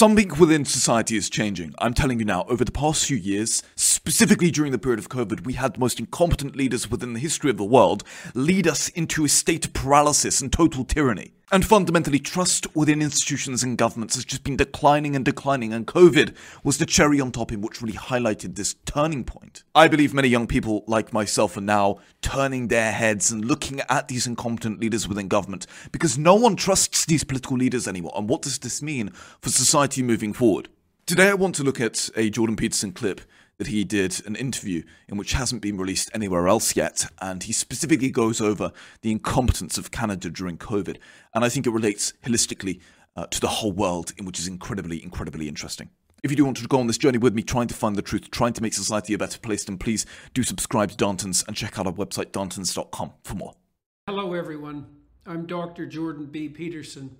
Something within society is changing. I'm telling you now, over the past few years, specifically during the period of COVID, we had the most incompetent leaders within the history of the world lead us into a state of paralysis and total tyranny. And fundamentally, trust within institutions and governments has just been declining and declining, and COVID was the cherry on top in which really highlighted this turning point. I believe many young people like myself are now turning their heads and looking at these incompetent leaders within government because no one trusts these political leaders anymore. And what does this mean for society moving forward? Today, I want to look at a Jordan Peterson clip that he did an interview in which hasn't been released anywhere else yet, and he specifically goes over the incompetence of Canada during COVID, and I think it relates holistically uh, to the whole world, in which is incredibly, incredibly interesting. If you do want to go on this journey with me, trying to find the truth, trying to make society a better place, then please do subscribe to Darntons and check out our website, darntons.com, for more. Hello, everyone. I'm Dr. Jordan B. Peterson.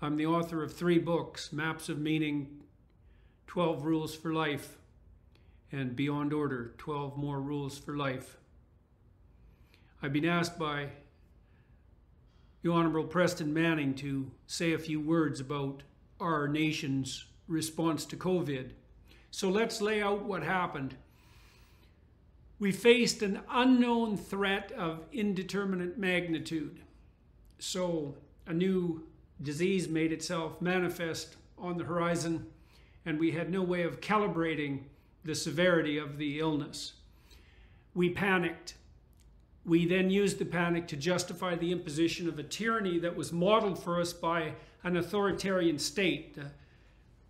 I'm the author of three books Maps of Meaning, 12 Rules for Life, and Beyond Order 12 More Rules for Life. I've been asked by the Honorable Preston Manning to say a few words about our nation's response to COVID. So let's lay out what happened. We faced an unknown threat of indeterminate magnitude. So a new disease made itself manifest on the horizon, and we had no way of calibrating the severity of the illness. We panicked. We then used the panic to justify the imposition of a tyranny that was modeled for us by an authoritarian state uh,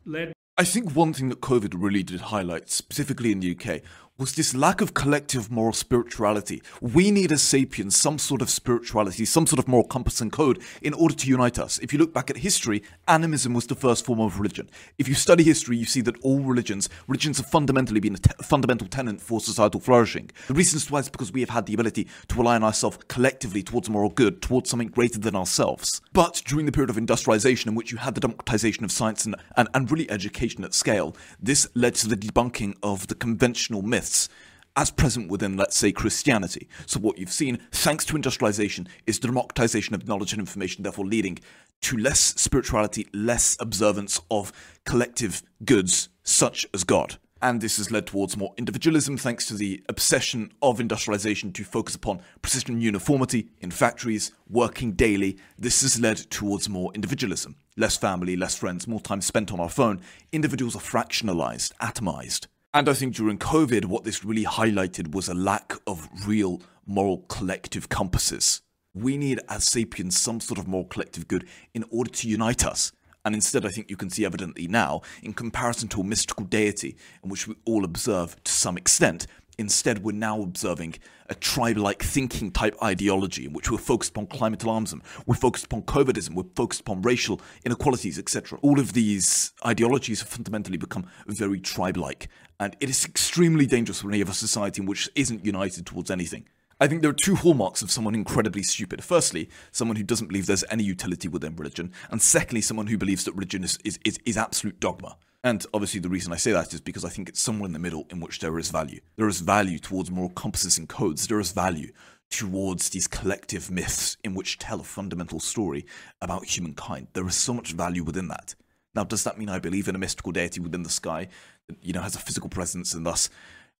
led. I think one thing that COVID really did highlight, specifically in the UK, was this lack of collective moral spirituality. We need as sapiens some sort of spirituality, some sort of moral compass and code in order to unite us. If you look back at history, animism was the first form of religion. If you study history, you see that all religions, religions have fundamentally been a te- fundamental tenet for societal flourishing. The reason why is because we have had the ability to align ourselves collectively towards moral good, towards something greater than ourselves. But during the period of industrialization, in which you had the democratization of science and, and, and really education at scale, this led to the debunking of the conventional myths as present within, let's say, Christianity. So, what you've seen, thanks to industrialization, is the democratization of knowledge and information, therefore leading to less spirituality, less observance of collective goods, such as God. And this has led towards more individualism thanks to the obsession of industrialization to focus upon precision uniformity in factories, working daily. This has led towards more individualism. Less family, less friends, more time spent on our phone. Individuals are fractionalized, atomized. And I think during COVID, what this really highlighted was a lack of real moral collective compasses. We need, as sapiens, some sort of moral collective good in order to unite us. And instead, I think you can see evidently now, in comparison to a mystical deity, in which we all observe to some extent, Instead, we're now observing a tribe like thinking type ideology in which we're focused upon climate alarmism, we're focused upon COVIDism, we're focused upon racial inequalities, etc. All of these ideologies have fundamentally become very tribe like, and it is extremely dangerous when you have a society in which isn't united towards anything. I think there are two hallmarks of someone incredibly stupid. Firstly, someone who doesn't believe there's any utility within religion, and secondly, someone who believes that religion is, is, is, is absolute dogma. And obviously, the reason I say that is because I think it's somewhere in the middle in which there is value. There is value towards moral compasses and codes. There is value towards these collective myths in which tell a fundamental story about humankind. There is so much value within that. Now, does that mean I believe in a mystical deity within the sky that, you know, has a physical presence and thus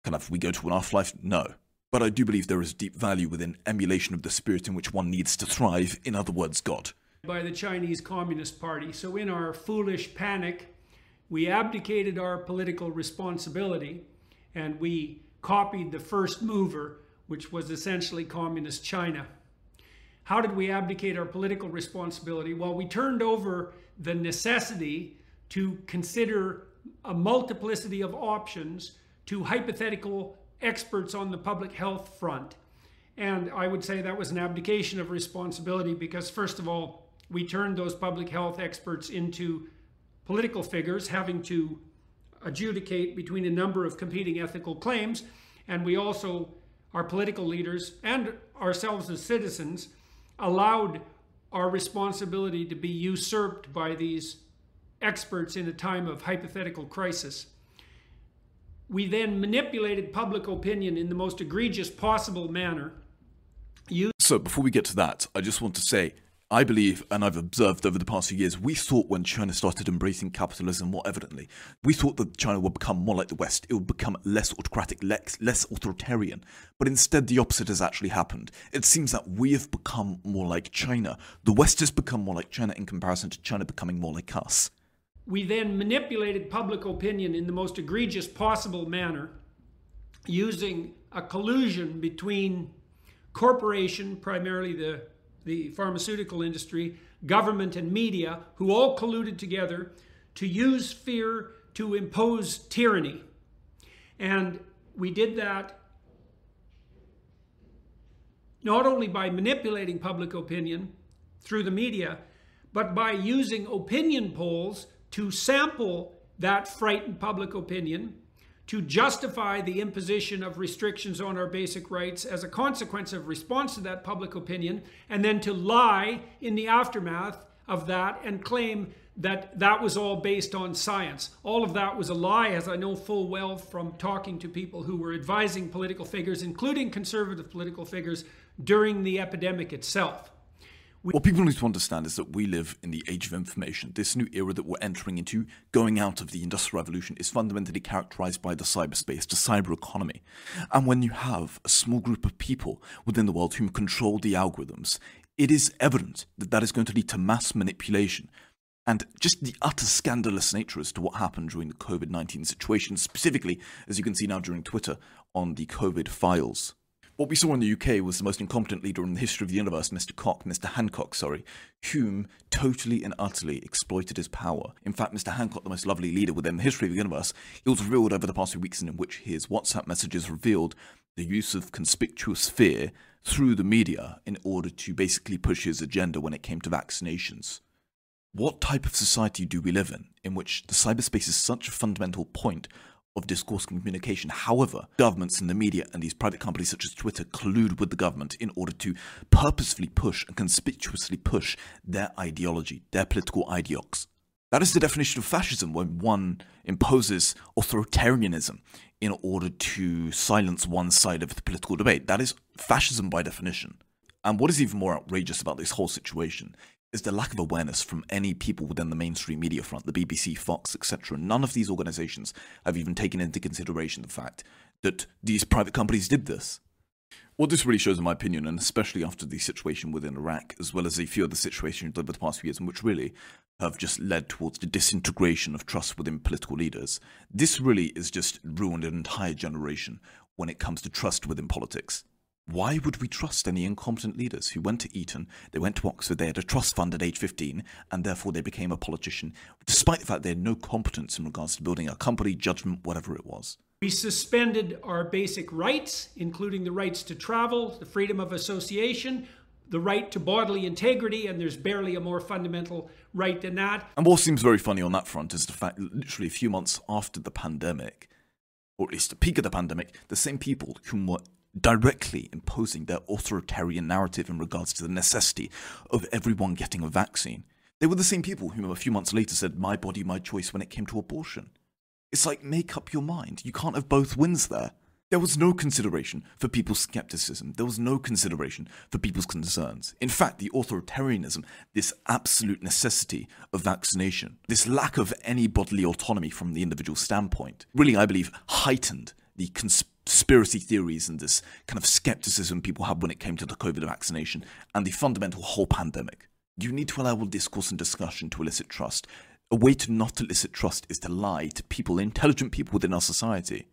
kind of we go to an afterlife? No. But I do believe there is deep value within emulation of the spirit in which one needs to thrive, in other words, God. By the Chinese Communist Party. So, in our foolish panic, we abdicated our political responsibility and we copied the first mover, which was essentially communist China. How did we abdicate our political responsibility? Well, we turned over the necessity to consider a multiplicity of options to hypothetical experts on the public health front. And I would say that was an abdication of responsibility because, first of all, we turned those public health experts into political figures having to adjudicate between a number of competing ethical claims, and we also, our political leaders and ourselves as citizens, allowed our responsibility to be usurped by these experts in a time of hypothetical crisis. We then manipulated public opinion in the most egregious possible manner. So, before we get to that, I just want to say I believe, and I've observed over the past few years, we thought when China started embracing capitalism more evidently, we thought that China would become more like the West. It would become less autocratic, less, less authoritarian. But instead, the opposite has actually happened. It seems that we have become more like China. The West has become more like China in comparison to China becoming more like us. We then manipulated public opinion in the most egregious possible manner using a collusion between corporation, primarily the the pharmaceutical industry, government, and media, who all colluded together to use fear to impose tyranny. And we did that not only by manipulating public opinion through the media, but by using opinion polls to sample that frightened public opinion to justify the imposition of restrictions on our basic rights as a consequence of response to that public opinion, and then to lie in the aftermath of that and claim that that was all based on science. All of that was a lie, as I know full well from talking to people who were advising political figures, including conservative political figures, during the epidemic itself. What people need to understand is that we live in the age of information. This new era that we're entering into, going out of the Industrial Revolution, is fundamentally characterized by the cyberspace, the cyber economy. And when you have a small group of people within the world who control the algorithms, it is evident that that is going to lead to mass manipulation. And just the utter scandalous nature as to what happened during the COVID 19 situation, specifically, as you can see now during Twitter, on the COVID files. What we saw in the UK was the most incompetent leader in the history of the universe, Mr. Cock, Mr. Hancock, sorry, Hume totally and utterly exploited his power. In fact, Mr. Hancock, the most lovely leader within the history of the universe, he was revealed over the past few weeks in which his WhatsApp messages revealed the use of conspicuous fear through the media in order to basically push his agenda when it came to vaccinations. What type of society do we live in, in which the cyberspace is such a fundamental point of discourse communication. However, governments and the media and these private companies such as Twitter collude with the government in order to purposefully push and conspicuously push their ideology, their political ideologues. That is the definition of fascism when one imposes authoritarianism in order to silence one side of the political debate. That is fascism by definition. And what is even more outrageous about this whole situation is the lack of awareness from any people within the mainstream media front, the BBC, Fox, etc. None of these organizations have even taken into consideration the fact that these private companies did this. What this really shows, in my opinion, and especially after the situation within Iraq, as well as a few other situations over the past few years, which really have just led towards the disintegration of trust within political leaders, this really is just ruined an entire generation when it comes to trust within politics. Why would we trust any incompetent leaders who went to Eton, they went to Oxford, they had a trust fund at age 15, and therefore they became a politician, despite the fact they had no competence in regards to building a company, judgment, whatever it was? We suspended our basic rights, including the rights to travel, the freedom of association, the right to bodily integrity, and there's barely a more fundamental right than that. And what seems very funny on that front is the fact that literally a few months after the pandemic, or at least the peak of the pandemic, the same people whom were directly imposing their authoritarian narrative in regards to the necessity of everyone getting a vaccine. They were the same people who a few months later said, My body, my choice when it came to abortion. It's like, make up your mind. You can't have both wins there. There was no consideration for people's skepticism. There was no consideration for people's concerns. In fact, the authoritarianism, this absolute necessity of vaccination, this lack of any bodily autonomy from the individual standpoint, really, I believe, heightened the conspiracy conspiracy theories and this kind of skepticism people had when it came to the COVID vaccination and the fundamental whole pandemic. You need to allow discourse and discussion to elicit trust. A way to not elicit trust is to lie to people, intelligent people within our society.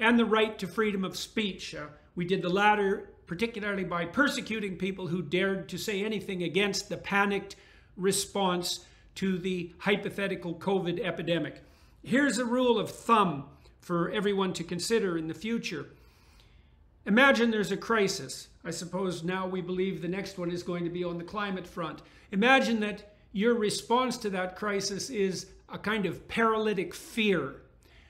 And the right to freedom of speech. Uh, we did the latter particularly by persecuting people who dared to say anything against the panicked response to the hypothetical COVID epidemic. Here's a rule of thumb for everyone to consider in the future. Imagine there's a crisis. I suppose now we believe the next one is going to be on the climate front. Imagine that your response to that crisis is a kind of paralytic fear.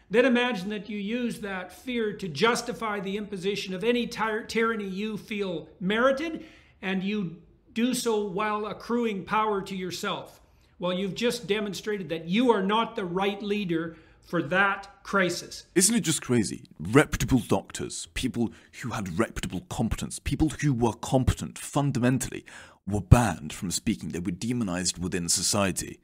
Then imagine that you use that fear to justify the imposition of any ty- tyranny you feel merited, and you do so while accruing power to yourself. Well, you've just demonstrated that you are not the right leader for that crisis. Isn't it just crazy? Reputable doctors, people who had reputable competence, people who were competent fundamentally, were banned from speaking. They were demonized within society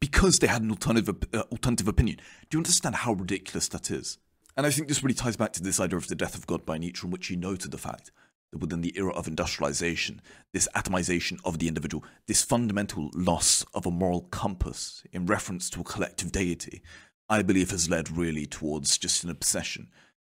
because they had an alternative, uh, alternative opinion. Do you understand how ridiculous that is? And I think this really ties back to this idea of the death of God by Nietzsche, in which he noted the fact that within the era of industrialization, this atomization of the individual, this fundamental loss of a moral compass in reference to a collective deity, I believe has led really towards just an obsession,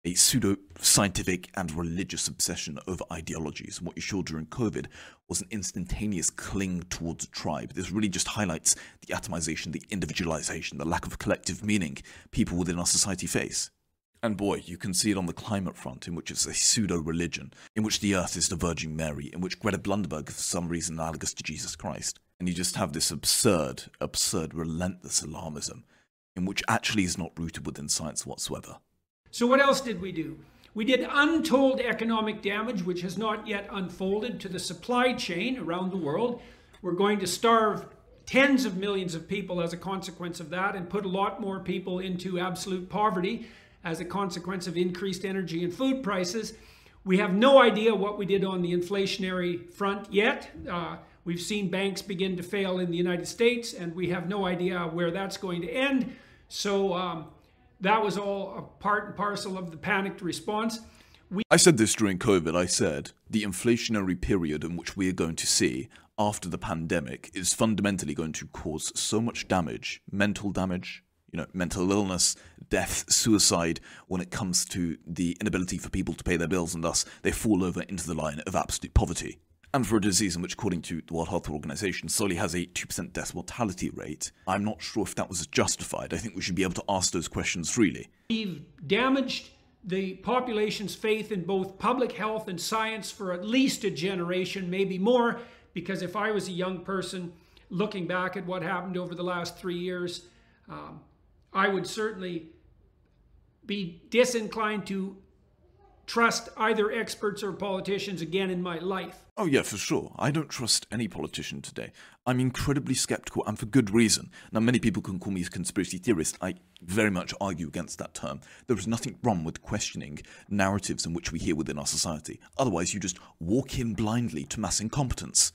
a pseudo scientific and religious obsession over ideologies. And what you saw during COVID was an instantaneous cling towards a tribe. This really just highlights the atomization, the individualization, the lack of collective meaning people within our society face. And boy, you can see it on the climate front, in which it's a pseudo religion, in which the earth is the Virgin Mary, in which Greta Blunderberg is for some reason analogous to Jesus Christ. And you just have this absurd, absurd, relentless alarmism, in which actually is not rooted within science whatsoever. So, what else did we do? We did untold economic damage, which has not yet unfolded to the supply chain around the world. We're going to starve tens of millions of people as a consequence of that and put a lot more people into absolute poverty as a consequence of increased energy and food prices. We have no idea what we did on the inflationary front yet. Uh, we've seen banks begin to fail in the United States, and we have no idea where that's going to end. So um, that was all a part and parcel of the panicked response. We- I said this during COVID. I said the inflationary period in which we are going to see after the pandemic is fundamentally going to cause so much damage mental damage, you know, mental illness, death, suicide, when it comes to the inability for people to pay their bills, and thus they fall over into the line of absolute poverty. And for a disease in which, according to the World Health Organization, solely has a 2% death mortality rate, I'm not sure if that was justified. I think we should be able to ask those questions freely. We've damaged the population's faith in both public health and science for at least a generation, maybe more, because if I was a young person looking back at what happened over the last three years, um, I would certainly be disinclined to trust either experts or politicians again in my life. Oh, yeah, for sure. I don't trust any politician today. I'm incredibly skeptical, and for good reason. Now, many people can call me a conspiracy theorist. I very much argue against that term. There is nothing wrong with questioning narratives in which we hear within our society. Otherwise, you just walk in blindly to mass incompetence.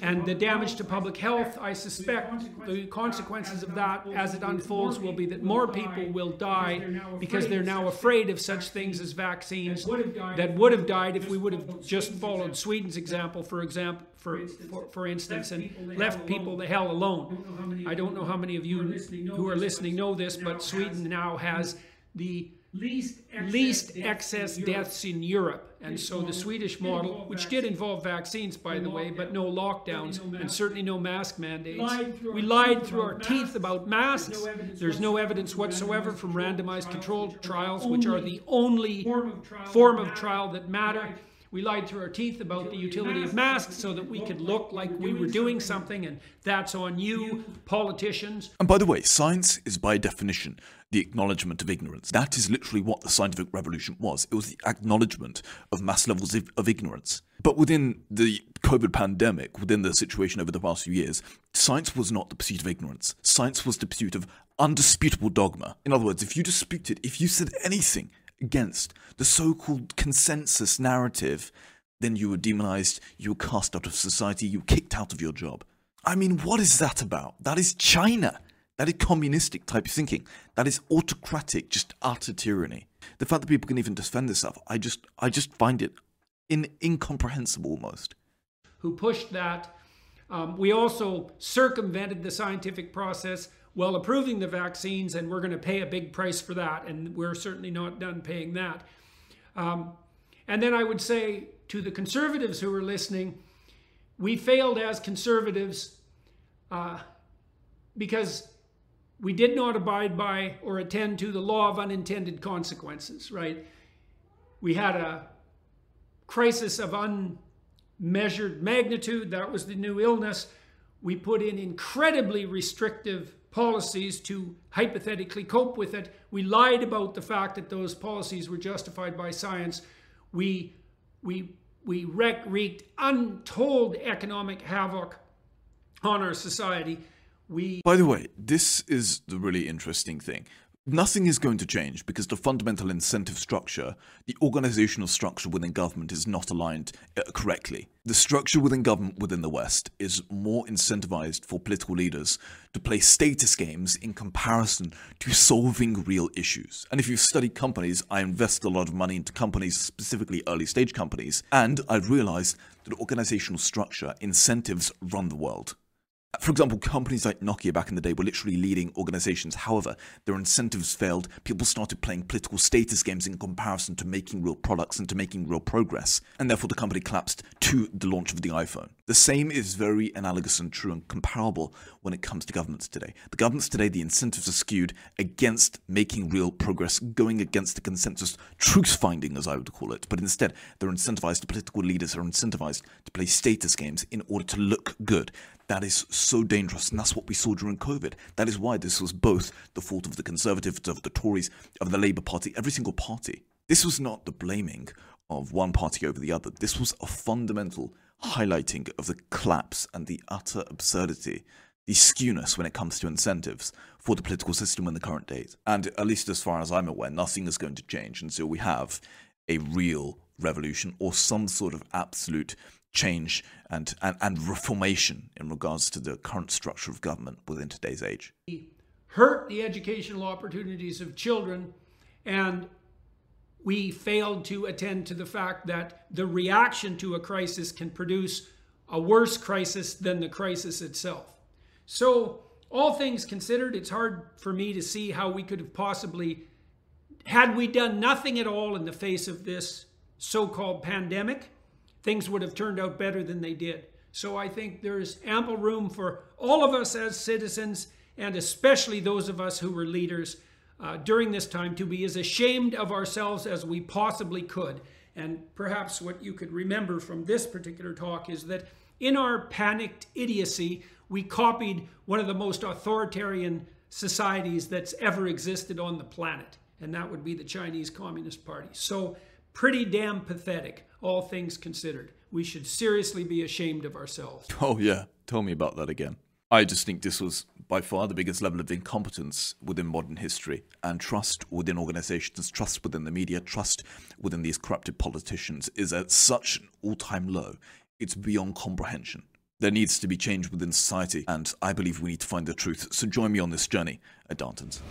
And the damage to public health, I suspect the consequences of that as it unfolds will be that more people will die because they're now afraid of such things as vaccines that would have died if we would have just followed Sweden's example, for example, for, for, for instance, and left people the hell alone. I don't know how many of you who are listening know this, but Sweden now has the least excess, least excess deaths in Europe. And so the Swedish model, which did involve vaccines, by the way, but no lockdowns and certainly no mask mandates. We lied through our teeth about masks. There's no evidence whatsoever from randomized controlled trials, which are the only form of trial that matter. We lied through our teeth about the utility of masks so that we could look like we were doing something, and that's on you, politicians. And by the way, science is by definition the acknowledgement of ignorance. That is literally what the scientific revolution was. It was the acknowledgement of mass levels of, of ignorance. But within the COVID pandemic, within the situation over the past few years, science was not the pursuit of ignorance. Science was the pursuit of undisputable dogma. In other words, if you disputed, if you said anything against the so called consensus narrative, then you were demonized, you were cast out of society, you were kicked out of your job. I mean, what is that about? That is China. That is communistic type of thinking. That is autocratic, just utter tyranny. The fact that people can even defend this stuff, I just, I just find it in, incomprehensible almost. Who pushed that? Um, we also circumvented the scientific process while approving the vaccines, and we're going to pay a big price for that, and we're certainly not done paying that. Um, and then I would say to the conservatives who are listening, we failed as conservatives uh, because we did not abide by or attend to the law of unintended consequences, right? We had a crisis of unmeasured magnitude. That was the new illness. We put in incredibly restrictive policies to hypothetically cope with it. We lied about the fact that those policies were justified by science. We, we, we wreaked untold economic havoc on our society. We By the way, this is the really interesting thing. Nothing is going to change because the fundamental incentive structure, the organizational structure within government is not aligned uh, correctly. The structure within government within the West is more incentivized for political leaders to play status games in comparison to solving real issues. And if you've studied companies, I invest a lot of money into companies, specifically early stage companies, and I've realized that organizational structure, incentives run the world. For example, companies like Nokia back in the day were literally leading organizations. However, their incentives failed. People started playing political status games in comparison to making real products and to making real progress. And therefore, the company collapsed to the launch of the iPhone. The same is very analogous and true and comparable when it comes to governments today. The governments today, the incentives are skewed against making real progress, going against the consensus truth finding, as I would call it. But instead, they're incentivized, the political leaders are incentivized to play status games in order to look good. That is so dangerous, and that's what we saw during COVID. That is why this was both the fault of the Conservatives, of the Tories, of the Labour Party, every single party. This was not the blaming of one party over the other. This was a fundamental highlighting of the collapse and the utter absurdity, the skewness when it comes to incentives for the political system in the current days. And at least as far as I'm aware, nothing is going to change until we have a real revolution or some sort of absolute change and, and, and reformation in regards to the current structure of government within today's age. Hurt the educational opportunities of children, and we failed to attend to the fact that the reaction to a crisis can produce a worse crisis than the crisis itself. So, all things considered, it's hard for me to see how we could have possibly, had we done nothing at all in the face of this so called pandemic, things would have turned out better than they did. So I think there's ample room for all of us as citizens, and especially those of us who were leaders uh, during this time, to be as ashamed of ourselves as we possibly could. And perhaps what you could remember from this particular talk is that in our panicked idiocy, we copied one of the most authoritarian societies that's ever existed on the planet, and that would be the Chinese Communist Party. So, pretty damn pathetic all things considered. We should seriously be ashamed of ourselves. Oh, yeah. Tell me about that again. I just think this was by far the biggest level of incompetence within modern history and trust within organizations, trust within the media, trust within these corrupted politicians is at such an all time low. It's beyond comprehension. There needs to be change within society, and I believe we need to find the truth. So join me on this journey at Darntons.